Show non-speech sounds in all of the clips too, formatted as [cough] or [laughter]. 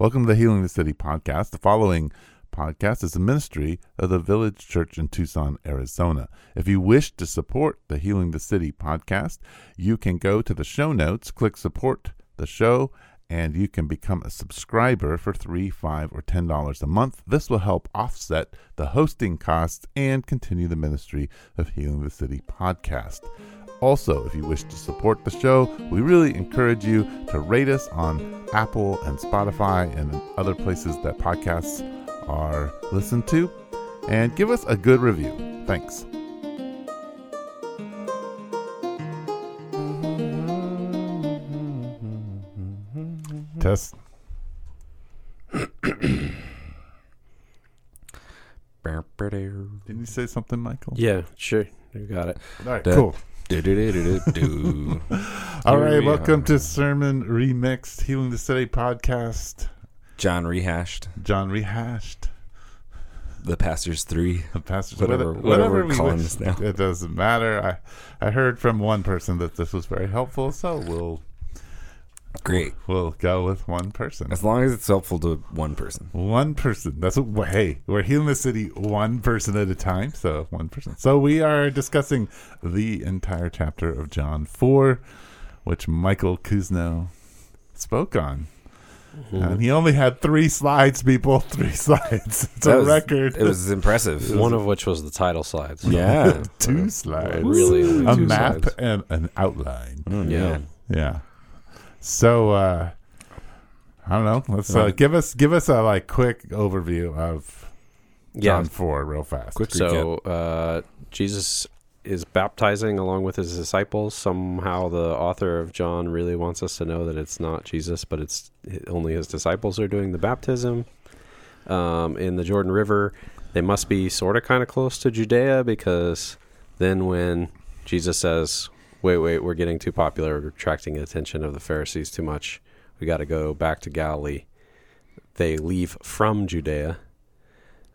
Welcome to the Healing the City podcast. The following podcast is a ministry of the Village Church in Tucson, Arizona. If you wish to support the Healing the City podcast, you can go to the show notes, click support the show, and you can become a subscriber for three, five, or ten dollars a month. This will help offset the hosting costs and continue the ministry of Healing the City podcast. Also, if you wish to support the show, we really encourage you to rate us on Apple and Spotify and other places that podcasts are listened to, and give us a good review. Thanks. Test. [coughs] Didn't you say something, Michael? Yeah, sure. You got it. All right, That- cool. All we welcome are. to Sermon Remixed, Healing the City podcast. John rehashed John rehashed the pastors three. the pastors, Whatever- whatever whatever we're we calling wish. this now. It doesn't matter. I I heard from one person that this was very helpful, so we'll Great. we'll go with one person. As long as it's helpful to one person. One person. That's what. Hey, we're healing the city one person at a time. So one person. So we are discussing the entire chapter of John four, which Michael Cousineau spoke on. And he only had three slides, people. [laughs] Three slides. It's That a was- record. It was impressive. One of which was the title slides. yeah. [laughs] two slides. Really, only a map slides. and an outline. Mm, Yeah. Yeah. So uh I don't know. Let's uh, give us give us a like quick overview of Yeah. John four real fast. Quick So uh, Jesus is baptizing along with his disciples. Somehow, the author of John really wants us to know that it's not Jesus, but it's only his disciples are doing the baptism um, in the Jordan River. They must be sort of kind of close to Judea because then when Jesus says, "Wait, wait, we're getting too popular, we're attracting the attention of the Pharisees too much. We got to go back to Galilee." They leave from Judea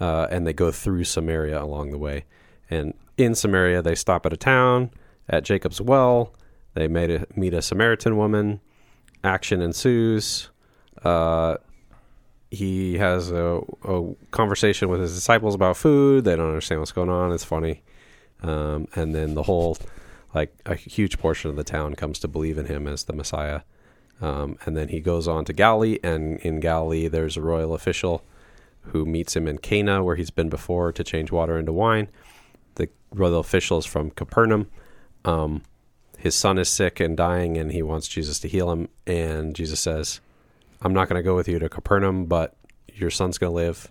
uh, and they go through Samaria along the way. And in Samaria, they stop at a town at Jacob's well. They a, meet a Samaritan woman. Action ensues. Uh, he has a, a conversation with his disciples about food. They don't understand what's going on. It's funny. Um, and then the whole, like, a huge portion of the town comes to believe in him as the Messiah. Um, and then he goes on to Galilee, and in Galilee, there's a royal official who meets him in Cana, where he's been before, to change water into wine. The royal official is from Capernaum. Um, his son is sick and dying, and he wants Jesus to heal him. And Jesus says, I'm not going to go with you to Capernaum, but your son's going to live.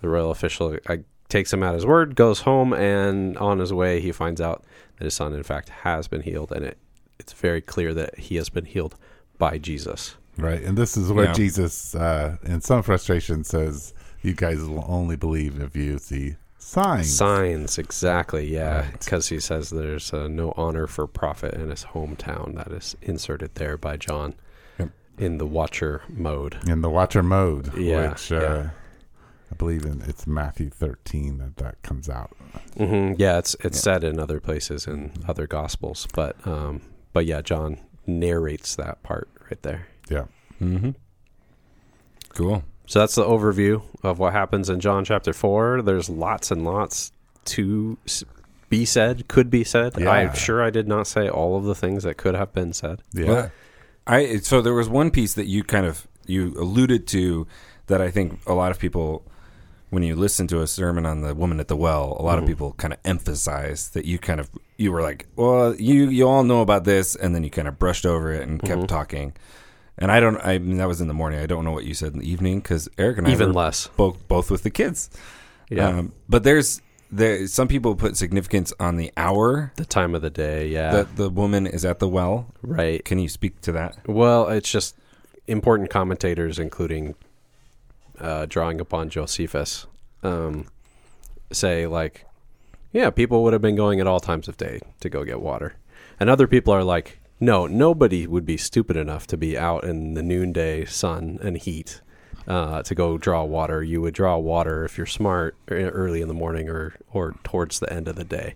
The royal official I, takes him at his word, goes home, and on his way, he finds out that his son, in fact, has been healed. And it, it's very clear that he has been healed by Jesus. Right. And this is where Yeah. Jesus uh in some frustration says, You guys will only believe if you see signs. Signs, exactly, yeah. Right. Because he says there's uh, no honor for prophet in his hometown. That is inserted there by John Yep. in the watcher mode. in the watcher mode, Yeah, which uh yeah. I believe in it's Matthew thirteen that that comes out. hmm Yeah, it's it's Yeah. said in other places in other gospels, but um, but yeah, John narrates that part right there. Yeah. Mm-hmm. Cool. So that's the overview of what happens in John chapter four. There's lots and lots to be said, could be said. Yeah. I'm sure I did not say all of the things that could have been said. Yeah. Well, I so there was one piece that you kind of you alluded to that I think a lot of people when you listen to a sermon on the woman at the well, a lot of Mhm. people kind of emphasize that you kind of you were like, well, you you all know about this, and then you kind of brushed over it and kept Mhm. talking. And I don't. I mean, that was in the morning. I don't know what you said in the evening because Eric and I Even less. both both with the kids. Yeah. Um, but there's there some people put significance on the hour the time of the day, yeah. that the woman is at the well. right. Can you speak to that? Well, it's just important commentators, including uh, drawing upon Josephus, um, say like, yeah, people would have been going at all times of day to go get water, and other people are like, no, nobody would be stupid enough to be out in the noonday sun and heat uh, to go draw water. You would draw water if you're smart early in the morning or or towards the end of the day,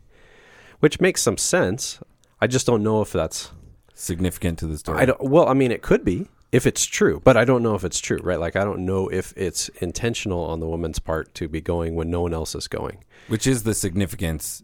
which makes some sense. I just don't know if that's Significant to the story. I don't. Well, I mean, it could be. If it's true, but I don't know if it's true, right? Like I don't know if it's intentional on the woman's part to be going when no one else is going. Which is the significance.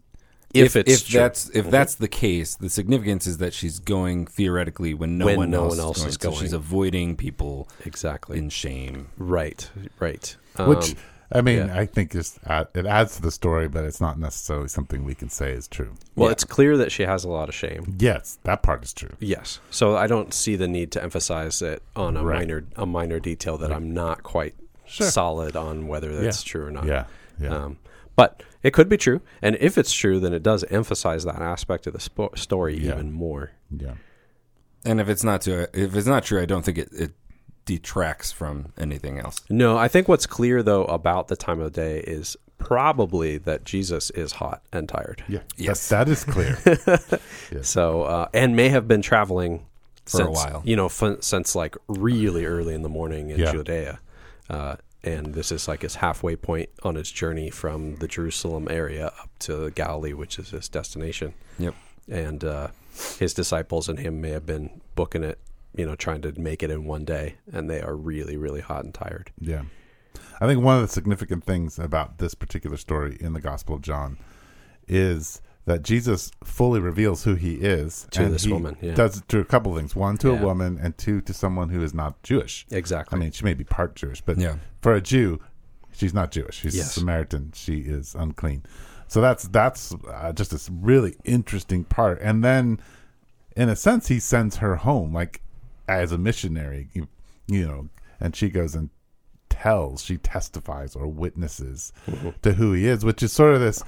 If it's if true. that's if that's the case, the significance is that she's going theoretically when no When one no else, one else is, is going. So she's avoiding people Exactly. in shame. right. Right. Which Um, I mean, yeah. I think just add, it adds to the story, but it's not necessarily something we can say is true. well, yeah. it's clear that she has a lot of shame. Yes, that part is true. Yes. So I don't see the need to emphasize it on a Right. minor a minor detail that I'm not quite Sure. solid on whether that's true or not. Yeah, yeah, Um, but it could be true, and if it's true, then it does emphasize that aspect of the spo- story Yeah. even more. yeah. And if it's not true, if it's not true, I don't think it, it detracts from anything else. No, I think what's clear though about the time of the day is probably that Jesus is hot and tired. Yeah, Yes. that, that is clear. [laughs] So uh, and may have been traveling For a while. You know, fin- since like really early in the morning in Yeah. Judea. Uh, and this is like his halfway point on his journey from the Jerusalem area up to Galilee, which is his destination. Yep. And uh, his disciples and him may have been booking it, you know, trying to make it in one day, and they are really, really hot and tired. Yeah. I think one of the significant things about this particular story in the Gospel of John is that Jesus fully reveals who he is To and this he woman, yeah. Does it to a couple of things. One to Yeah. a woman and two to someone who is not Jewish. Exactly. I mean, she may be part Jewish, but Yeah. for a Jew, she's not Jewish. She's Yes. Samaritan. She is unclean. So that's that's uh, just this really interesting part. And then, in a sense, he sends her home like as a missionary, you, you know, and she goes and tells, she testifies or witnesses [laughs] to who he is, which is sort of this.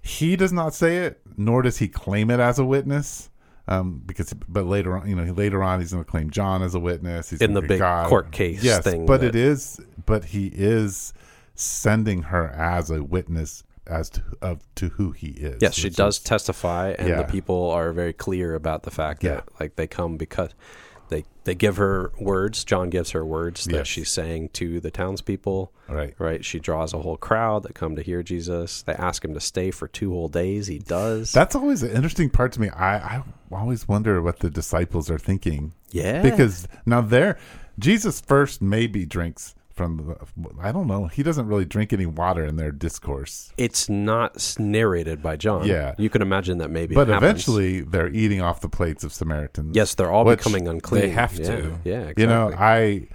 He does not say it, nor does he claim it as a witness. Um, because, but later on, you know, later on, he's going to claim John as a witness. He's In the big God. court case yes, thing But that- it is, but he is sending her as a witness as to of to who he is. Yes, she does is- testify, and Yeah. the people are very clear about the fact Yeah. that like they come because they they give her words. John gives her words that Yes. she's saying to the townspeople. right. Right, she draws a whole crowd that come to hear Jesus. They ask him to stay for two whole days. He does. That's always an interesting part to me. I, I always wonder what the disciples are thinking yeah, because now there, Jesus first maybe drinks from the. I don't know. He doesn't really drink any water in their discourse, it's not narrated by John. Yeah. you can imagine that maybe. but eventually they're eating off the plates of Samaritans. yes, they're all becoming unclean. they have Yeah, to. Yeah, exactly. You know, I,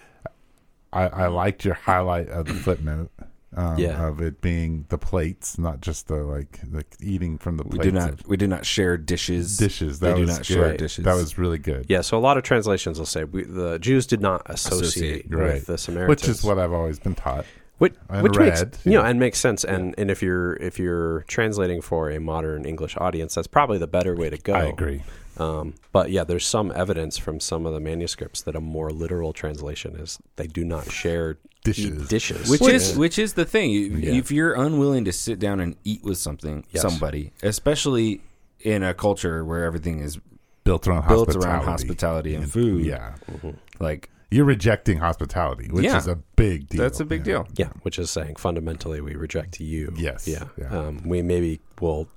I I liked your highlight of the footnote. Um, Yeah. of it being the plates, not just the like the eating from the Plates We do not of we do not share dishes. dishes. They That do was not good. share dishes. That was really good. yeah. So a lot of translations will say we, the Jews did not associate, Associate, right. with the Samaritans, Which is what I've always been taught. which, and which makes read, you know and makes sense and and if you're if you're translating for a modern english audience that's probably the better way to go I agree. um, but yeah there's some evidence from some of the manuscripts that a more literal translation is they do not share Dishes. eat dishes which Yeah. is which is the thing. Yeah. If you're unwilling to sit down and eat with something, Yes. somebody, especially in a culture where everything is Built around built hospitality. around hospitality and food, Yeah. like You're rejecting hospitality, which Yeah. is a big deal. that's a big Yeah. deal. yeah which is saying fundamentally we reject you Yes. yeah, Yeah. Um, we maybe will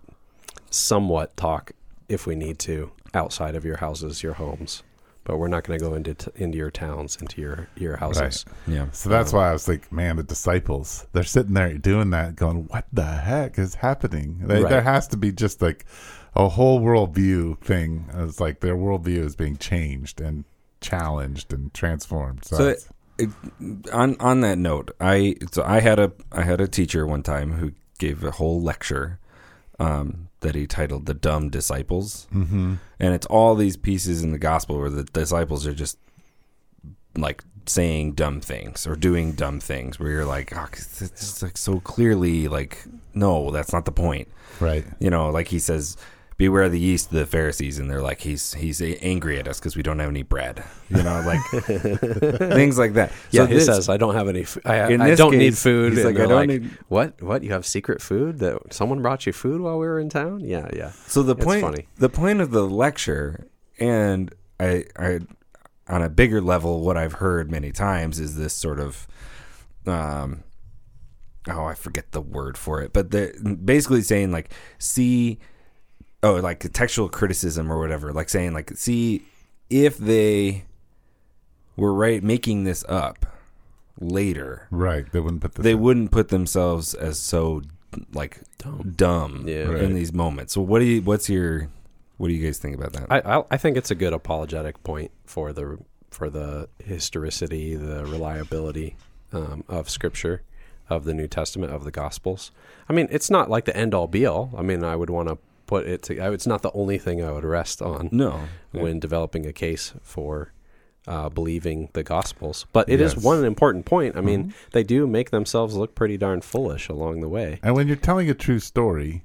somewhat talk if we need to outside of your houses your homes but we're not going to go into t- into your towns into your your houses Yeah, So that's why I was like, man, the disciples, they're sitting there doing that, going, what the heck is happening? They, Right. There has to be just like a whole worldview thing. It's like their worldview is being changed and challenged and transformed. So, So it's- it, on on that note, I so I had a I had a teacher one time who gave a whole lecture um, that he titled "The Dumb Disciples," Mhm. and it's all these pieces in the gospel where the disciples are just like saying dumb things or doing dumb things, where you're like, oh, it's it's like so clearly like, no, that's not the point. right. You know, like he says. Beware the yeast of the Pharisees, and they're like he's he's angry at us because we don't have any bread, you know, like [laughs] things like that. Yeah, So he this- says, "I don't have any. F- I, I don't need food." he's like, "I don't like, need- What? What? You have secret food? That someone brought you food while we were in town? Yeah, yeah. So the It's point, funny. the point of the lecture, and I, I, on a bigger level, what I've heard many times is this sort of, um, oh, I forget the word for it, but they're basically saying like, see, oh, like textual criticism or whatever, like saying like, see if they were right making this up later, Right. They wouldn't put this they in. wouldn't put themselves as so like Dumb. dumb Yeah. Right. in these moments. So what do you what's your what do you guys think about that? I, I I think it's a good apologetic point for the for the historicity, the reliability um, of Scripture, of the New Testament, of the Gospels. I mean, it's not like the end all be all. I mean, I would want to put it to. It's not the only thing I would rest on no. when developing a case for uh, believing the Gospels. But it is Yes. one important point. I mean, Mhm. they do make themselves look pretty darn foolish along the way. And when you're telling a true story,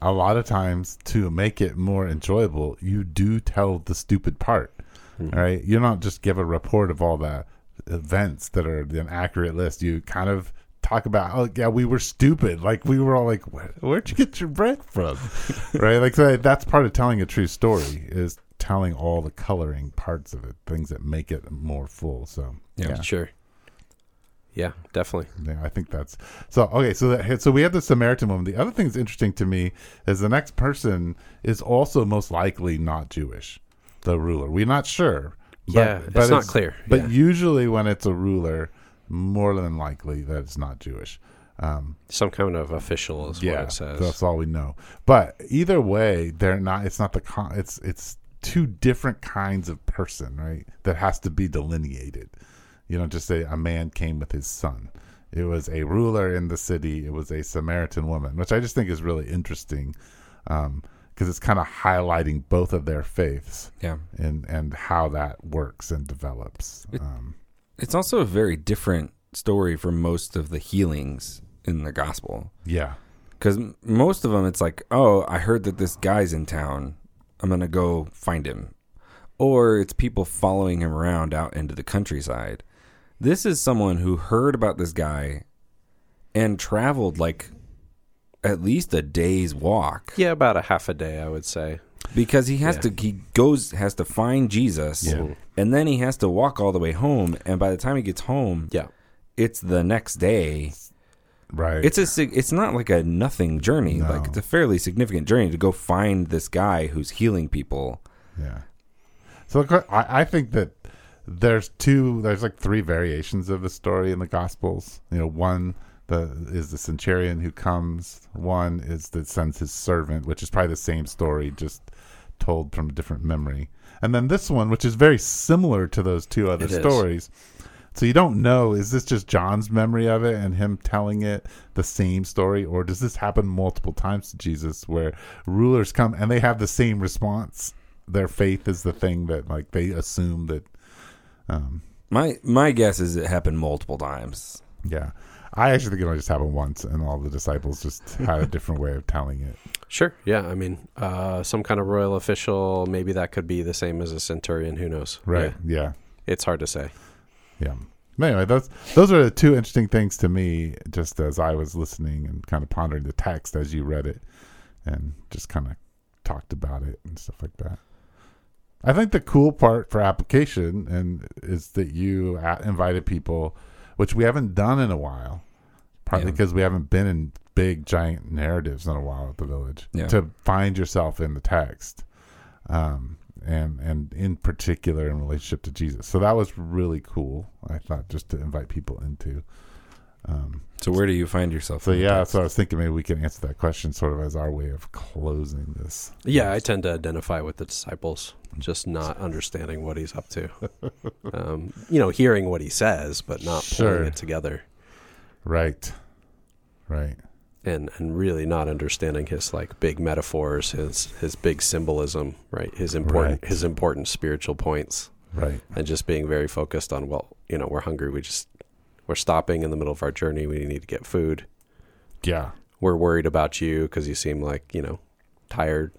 a lot of times to make it more enjoyable, you do tell the stupid part. Mhm. All right. You don't just give a report of all the events that are an accurate list. You kind of talk about, oh, yeah, we were stupid. Like, we were all like, Where, where'd you get your bread from? [laughs] right. Like, so that's part of telling a true story is telling all the coloring parts of it, things that make it more full. So, Yeah. yeah. Sure. Yeah, definitely. Yeah, I think that's so. Okay, so that, so we have the Samaritan woman. The other thing that's interesting to me is the next person is also most likely not Jewish, the ruler. We're not sure. but- yeah, but it's not clear. But yeah. usually, when it's a ruler, more than likely that it's not Jewish. Um, some kind of official is yeah, what it says. that's all we know. But either way, they're not. It's not the. Con, it's it's two different kinds of person, right? That has to be delineated. You don't just say a man came with his son. It was a ruler in the city. It was a Samaritan woman, which I just think is really interesting because it's kind of highlighting both of their faiths Yeah. and and how that works and develops. Um, It's also a very different story from most of the healings in the gospel. yeah, Because most of them, it's like, oh, I heard that this guy's in town. I'm going to go find him. Or it's people following him around out into the countryside. This is someone who heard about this guy and traveled like at least a day's walk yeah, about a half a day, I would say. Because he has Yeah. to he goes has to find Jesus Yeah. and then he has to walk all the way home and by the time he gets home Yeah, it's the next day right. It's a it's not like a nothing journey. No. Like it's a fairly significant journey to go find this guy who's healing people. Yeah. So I, I think that there's two, there's like three variations of the story in the Gospels. You know, one the is the centurion who comes. One is that sends his servant, which is probably the same story, just told from a different memory. And then this one, which is very similar to those two other It is. stories. So you don't know is this just John's memory of it and him telling it the same story, or does this happen multiple times to Jesus where rulers come and they have the same response? Their faith is the thing that like they assume that. Um, My my guess is it happened multiple times. Yeah, I actually think it only just happened once, and all the disciples just had a different way of telling it. sure. Yeah, I mean, uh, some kind of royal official. Maybe that could be the same as a centurion. Who knows? Right? Yeah, Yeah, it's hard to say. yeah. But anyway, those those are the two interesting things to me. Just as I was listening and kind of pondering the text as you read it, and just kind of talked about it and stuff like that. I think the cool part for application and is that you invited people, which we haven't done in a while, partly Yeah. because we haven't been in big giant narratives in a while at the village. Yeah. To find yourself in the text, um, and and in particular in relationship to Jesus. So that was really cool. I thought just to invite people into. Um, So where do you find yourself? so yeah, so I was thinking maybe we can answer that question sort of as our way of closing this. Yeah, I tend to identify with the disciples, just not understanding what he's up to. Um, you know, hearing what he says, but not Sure. pulling it together, Right. Right. and and really not understanding his like big metaphors, his his big symbolism, right? His important Right. his important spiritual points, Right. and just being very focused on well, you know, we're hungry, we just we're stopping in the middle of our journey, we need to get food. Yeah. We're worried about you because you seem like you know tired.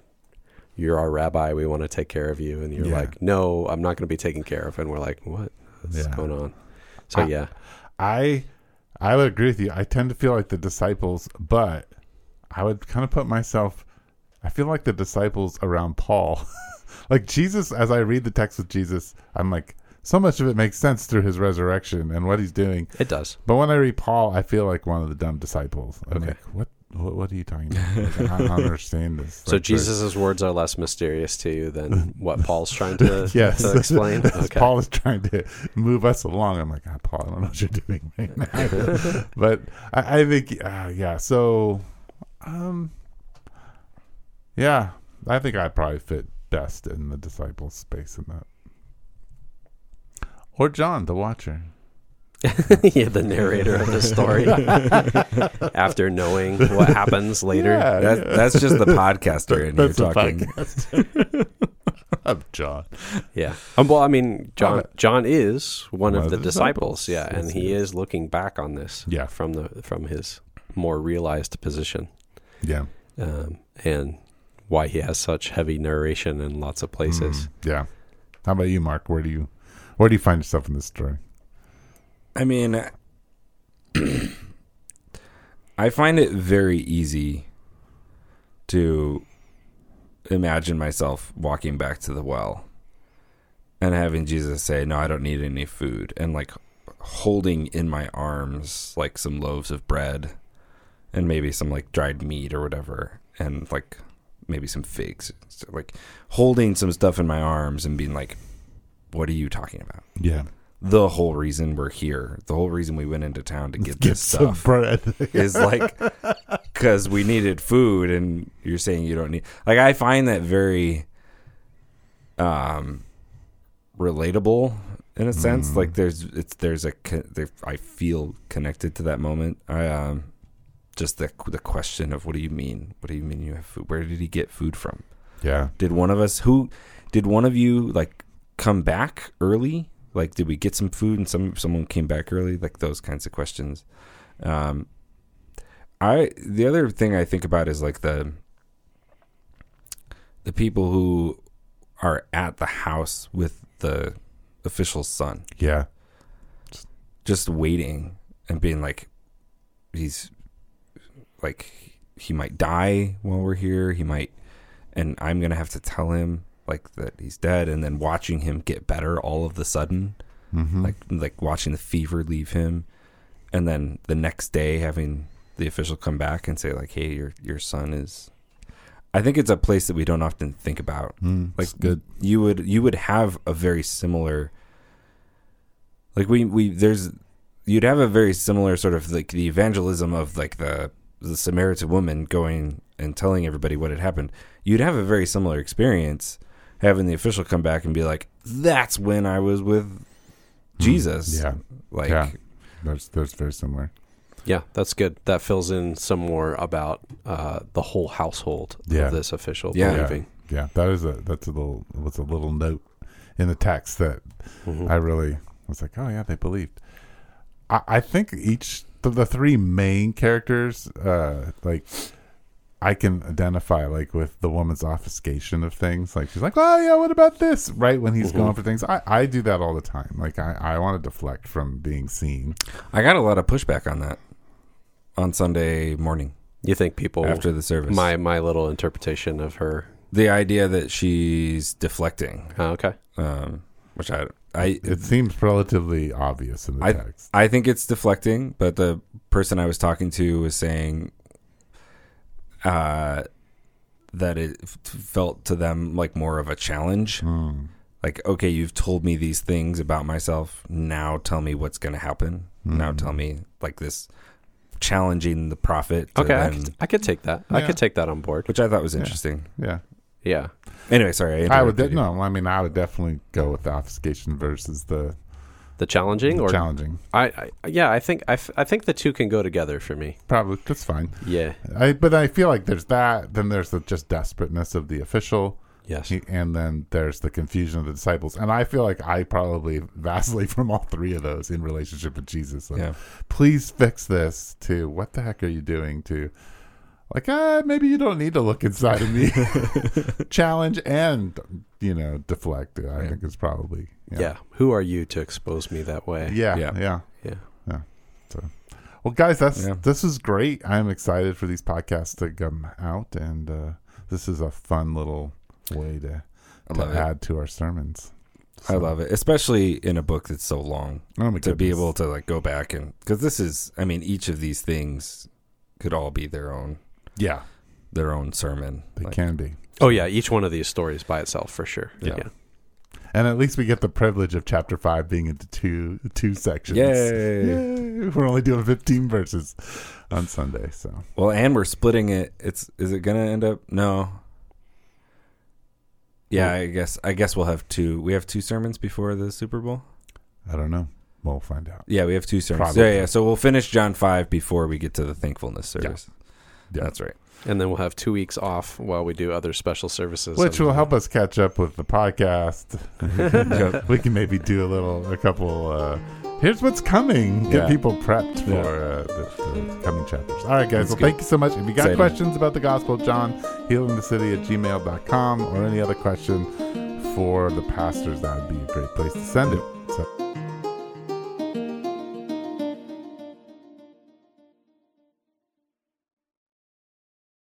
You're our rabbi. We want to take care of you, and you're Yeah. like, "No, I'm not going to be taken care of." And we're like, What's Yeah. going on?" So I- yeah, I I would agree with you. I tend to feel like the disciples, but I would kind of put myself I feel like the disciples around Paul. [laughs] like Jesus as I read the text with Jesus, I'm like so much of it makes sense through his resurrection and what he's doing. it does. But when I read Paul, I feel like one of the dumb disciples. I'm Okay. like, what what, what are you talking about? Like, I don't [laughs] understand this. So Like, Jesus' words are less mysterious to you than [laughs] what Paul's trying to, [laughs] Yes. to explain. Okay. Paul is trying to move us along. I'm like, ah, Paul, I don't know what you're doing right now. but I, I think, uh, yeah. So, um, yeah, I think I probably fit best in the disciples space in that. Or John, the watcher. [laughs] yeah, the narrator of the story. [laughs] After knowing what happens later. Yeah, That, yeah. That's just the podcaster [laughs] in here That's the talking. podcast. of John. Yeah. Um, well, I mean, John John is one, of, the, disciples. disciples. Yeah, and he he is looking back on this. Yeah. From the from his more realized position, Yeah. um, and why he has such heavy narration in lots of places. Mm, yeah. How about you, Mark? Where do you, where do you find yourself in this story? I mean, I find it very easy to imagine myself walking back to the well and having Jesus say, No, I don't need any food. And like holding in my arms like some loaves of bread and maybe some like dried meat or whatever. And like maybe some figs. So, like holding some stuff in my arms and being like, What are you talking about? Yeah. the whole reason we're here, the whole reason we went into town to get, Get this stuff bread. [laughs] is like because we needed food, and you're saying you don't need. Like I find that very um relatable in a sense. Mm. Like there's it's there's a there, I feel connected to that moment. I um just the the question of what do you mean? What do you mean you have food? Where did he get food from? yeah. Did one of us who did one of you like come back early? Like did we get some food and some someone came back early? Like those kinds of questions. Um I the other thing I think about is like the the people who are at the house with the official's son Yeah. just waiting and being like he's like he might die while we're here he might and i'm gonna have to tell him like that he's dead and then watching him get better all of the sudden Mm-hmm. like like watching the fever leave him and then the next day having the official come back and say like hey your your son is i think it's a place that we don't often think about mm, like good. you would you would have a very similar like we we there's you'd have a very similar sort of like the evangelism of like the the Samaritan woman going and telling everybody what had happened you'd have a very similar experience having the official come back and be like that's when I was with Jesus Mm, Yeah. like Yeah. that's there's very similar. Yeah, that's good. That fills in some more about uh, the whole household Yeah. of this official Yeah. believing. Yeah. That is a that's a little was a little note in the text that Mhm. I really was like, oh yeah, they believed. I, I think each the, the three main characters, uh, like I can identify like with the woman's obfuscation of things. Like she's like, oh yeah, what about this? Right when he's Mhm. going for things, I I do that all the time. Like I I want to deflect from being seen. I got a lot of pushback on that on Sunday morning You think people after the service my my little interpretation of her? the idea that she's deflecting Oh, okay, um, which I I It seems relatively obvious in the I- text. I think it's deflecting, but the person I was talking to was saying uh, that it f- felt to them like more of a challenge. Hmm. Like, okay, you've told me these things about myself. Now tell me what's going to happen. Now Mhm. tell me like this challenging the prophet. to okay, I could, I could take that. I could take that on board. which I thought was interesting. Yeah. Yeah, Anyway, sorry. I would de- no. I mean, I would definitely go with the obfuscation versus the the challenging or challenging. I, I yeah, I think I, f- I think the two can go together for me. Probably that's fine. Yeah. I but I feel like there's that. Then there's the just desperateness of the official, Yes. he- and then there's the confusion of the disciples. And I feel like I probably [laughs] vacillate from all three of those in relationship with Jesus. Like, Yeah. please fix this. To what the heck are you doing? To like, ah, maybe you don't need to look inside of me. [laughs] Challenge and you know deflect. I Right. think it's probably yeah. Who are you to expose me that way? Yeah, Yeah. yeah, Yeah. So, Well, guys, that's Yeah. this is great. I'm excited for these podcasts to come out, and uh, this is a fun little way to, to love it. add to our sermons. I love it, especially in a book that's so long. Oh my to be able to like go back and because this is i mean each of these things could all be their own Yeah, their own sermon. they Like, can be. Oh yeah, each one of these stories by itself for sure. Yeah. yeah. And at least we get the privilege of chapter five being into two two sections. Yay. Yay. We're only doing fifteen verses on Sunday, so Well, and we're splitting it. It's is it gonna end up? No. Yeah, I guess I guess we'll have two. We have two sermons before the Super Bowl. I don't know. We'll find out. Yeah, we have two sermons. Probably. Yeah, yeah. So we'll finish John five before we get to the thankfulness service. Yeah. That's right. And then we'll have two weeks off while we do other special services. Which will help us catch up with the podcast. [laughs] we can maybe do a little, a couple. Uh, here's what's coming. Get Yeah. people prepped for Yeah. uh, the, the coming chapters. All right, guys. That's well, good. thank you so much. If you got Exciting. questions about the gospel of John, healingthecity at gmail.com or any other question for the pastors, that would be a great place to send it.